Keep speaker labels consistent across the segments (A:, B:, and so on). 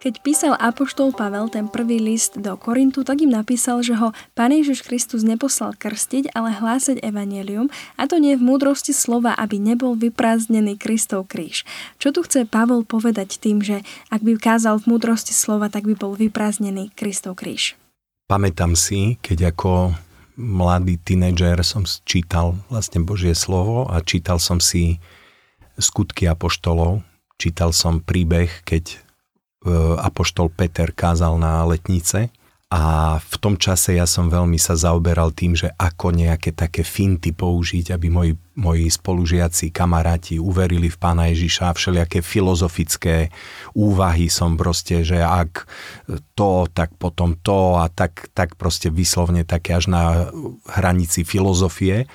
A: Keď písal Apoštol Pavel ten prvý list do Korintu, tak im napísal, že ho Pán Ježiš Kristus neposlal krstiť, ale hlásať evanelium, a to nie v múdrosti slova, aby nebol vyprázdnený Kristov kríž. Čo tu chce Pavel povedať tým, že ak by kázal v múdrosti slova, tak by bol vyprázdnený Kristov kríž?
B: Pamätám si, keď ako mladý tínedžer som čítal vlastne Božie slovo a čítal som si skutky apoštolov, čítal som príbeh, keď apoštol Peter kázal na letnice a v tom čase ja som veľmi sa zaoberal tým, že ako nejaké také finty použiť, aby moji, moji spolužiaci, kamaráti uverili v pána Ježiša všelijaké filozofické úvahy som proste, že ak to, tak potom to a tak, tak proste vyslovne také až na hranici filozofie.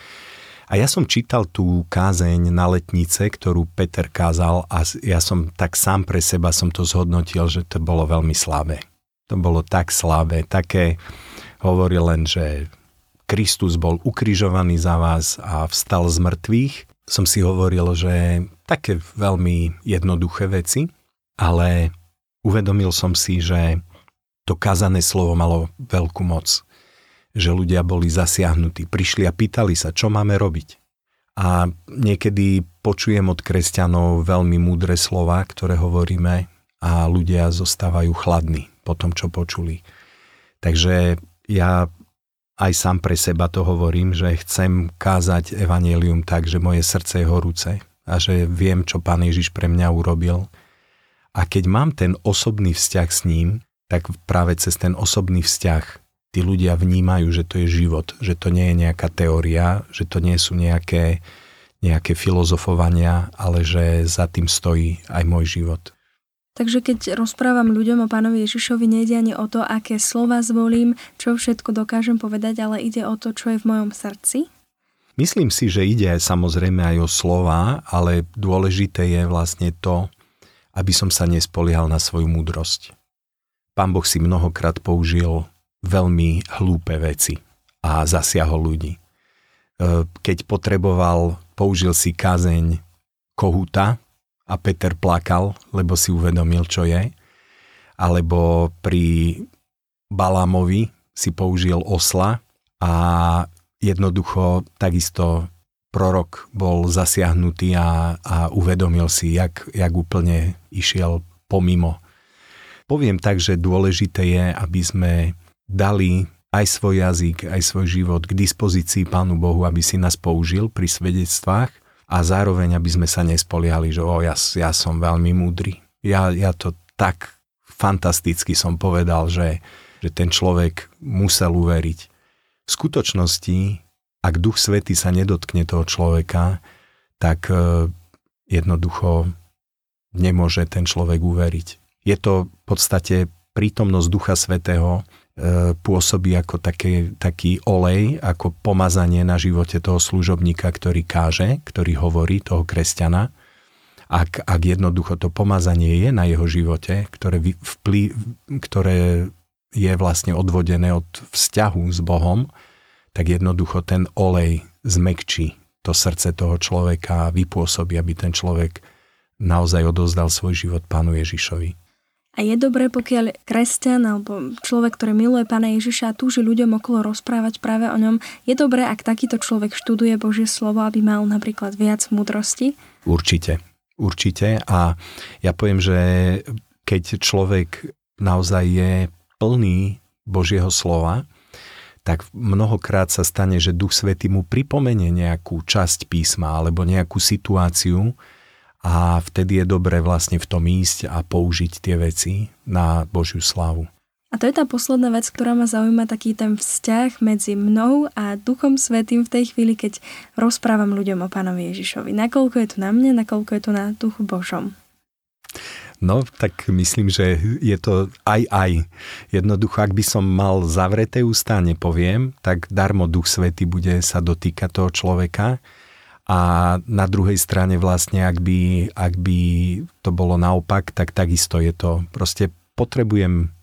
B: A ja som čítal tú kázeň na letnice, ktorú Peter kázal a ja som tak sám pre seba som to zhodnotil, že to bolo veľmi slabé. To bolo tak slabé, také hovoril len, že Kristus bol ukrižovaný za vás a vstal z mŕtvych. Som si hovoril, že také veľmi jednoduché veci, ale uvedomil som si, že to kazané slovo malo veľkú moc že ľudia boli zasiahnutí. Prišli a pýtali sa, čo máme robiť. A niekedy počujem od kresťanov veľmi múdre slova, ktoré hovoríme a ľudia zostávajú chladní po tom, čo počuli. Takže ja aj sám pre seba to hovorím, že chcem kázať evanelium tak, že moje srdce je horúce a že viem, čo Pán Ježiš pre mňa urobil. A keď mám ten osobný vzťah s ním, tak práve cez ten osobný vzťah tí ľudia vnímajú, že to je život, že to nie je nejaká teória, že to nie sú nejaké, nejaké filozofovania, ale že za tým stojí aj môj život.
A: Takže keď rozprávam ľuďom o pánovi Ježišovi, nejde ani o to, aké slova zvolím, čo všetko dokážem povedať, ale ide o to, čo je v mojom srdci?
B: Myslím si, že ide samozrejme aj o slova, ale dôležité je vlastne to, aby som sa nespoliehal na svoju múdrosť. Pán Boh si mnohokrát použil veľmi hlúpe veci a zasiahol ľudí. E, keď potreboval, použil si kázeň kohúta a Peter plakal, lebo si uvedomil, čo je. Alebo pri Balámovi si použil osla a jednoducho takisto prorok bol zasiahnutý a, a uvedomil si, jak, jak úplne išiel pomimo. Poviem tak, že dôležité je, aby sme dali aj svoj jazyk, aj svoj život k dispozícii Pánu Bohu, aby si nás použil pri svedectvách a zároveň, aby sme sa nespoliali, že o, ja, ja som veľmi múdry. Ja, ja to tak fantasticky som povedal, že, že ten človek musel uveriť. V skutočnosti, ak Duch Svety sa nedotkne toho človeka, tak e, jednoducho nemôže ten človek uveriť. Je to v podstate prítomnosť Ducha Svetého, pôsobí ako také, taký olej, ako pomazanie na živote toho služobníka, ktorý káže, ktorý hovorí, toho kresťana. Ak, ak jednoducho to pomazanie je na jeho živote, ktoré, vplyv, ktoré je vlastne odvodené od vzťahu s Bohom, tak jednoducho ten olej zmekčí to srdce toho človeka a vypôsobí, aby ten človek naozaj odozdal svoj život Pánu Ježišovi.
A: A je dobré, pokiaľ kresťan alebo človek, ktorý miluje Pána Ježiša a túži ľuďom okolo rozprávať práve o ňom, je dobré, ak takýto človek študuje Božie slovo, aby mal napríklad viac múdrosti?
B: Určite, určite. A ja poviem, že keď človek naozaj je plný Božieho slova, tak mnohokrát sa stane, že Duch Svety mu pripomenie nejakú časť písma alebo nejakú situáciu, a vtedy je dobré vlastne v tom ísť a použiť tie veci na Božiu slávu.
A: A to je tá posledná vec, ktorá ma zaujíma, taký ten vzťah medzi mnou a Duchom Svetým v tej chvíli, keď rozprávam ľuďom o Pánovi Ježišovi. Nakoľko je to na mne, nakoľko je to na Duchu Božom.
B: No, tak myslím, že je to aj aj. Jednoducho, ak by som mal zavreté ústa, nepoviem, tak darmo Duch Svety bude sa dotýkať toho človeka A na druhej strane vlastne, ak by, ak by to bolo naopak, tak takisto je to. Proste potrebujem,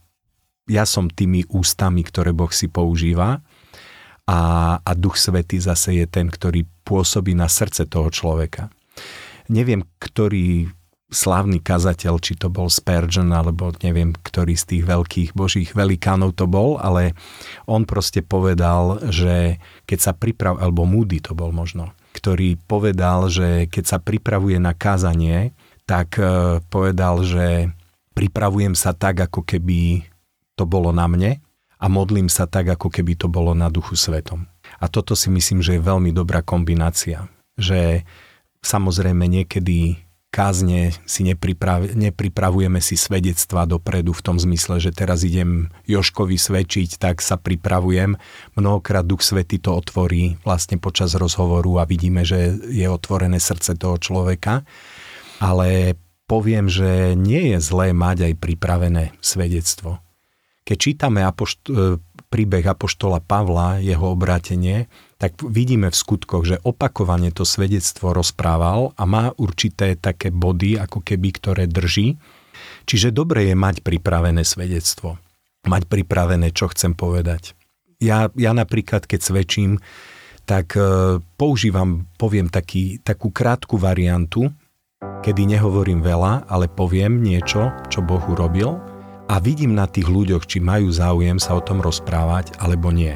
B: ja som tými ústami, ktoré Boh si používa a, a Duch Svetý zase je ten, ktorý pôsobí na srdce toho človeka. Neviem, ktorý slávny kazateľ, či to bol Spurgeon, alebo neviem, ktorý z tých veľkých božích velikánov to bol, ale on proste povedal, že keď sa priprav, alebo Moody to bol možno, ktorý povedal, že keď sa pripravuje na kázanie, tak e, povedal, že pripravujem sa tak, ako keby to bolo na mne a modlím sa tak, ako keby to bolo na duchu svetom. A toto si myslím, že je veľmi dobrá kombinácia. Že samozrejme niekedy kázne si nepriprav, nepripravujeme si svedectva dopredu v tom zmysle, že teraz idem Joškovi svedčiť, tak sa pripravujem. Mnohokrát Duch Svety to otvorí vlastne počas rozhovoru a vidíme, že je otvorené srdce toho človeka. Ale poviem, že nie je zlé mať aj pripravené svedectvo. Keď čítame apošt- príbeh Apoštola Pavla, jeho obrátenie, tak vidíme v skutkoch, že opakovane to svedectvo rozprával a má určité také body, ako keby, ktoré drží. Čiže dobre je mať pripravené svedectvo. Mať pripravené, čo chcem povedať. Ja, ja napríklad, keď svedčím, tak e, používam, poviem taký, takú krátku variantu, kedy nehovorím veľa, ale poviem niečo, čo Boh urobil a vidím na tých ľuďoch, či majú záujem sa o tom rozprávať alebo nie.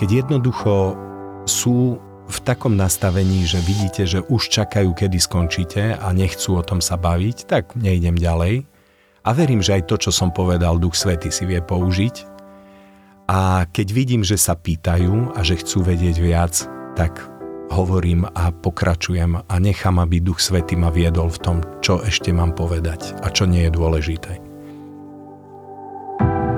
B: Keď jednoducho sú v takom nastavení, že vidíte, že už čakajú, kedy skončíte a nechcú o tom sa baviť, tak nejdem ďalej. A verím, že aj to, čo som povedal, Duch Svety si vie použiť. A keď vidím, že sa pýtajú a že chcú vedieť viac, tak hovorím a pokračujem a nechám, aby Duch Svety ma viedol v tom, čo ešte mám povedať a čo nie je dôležité.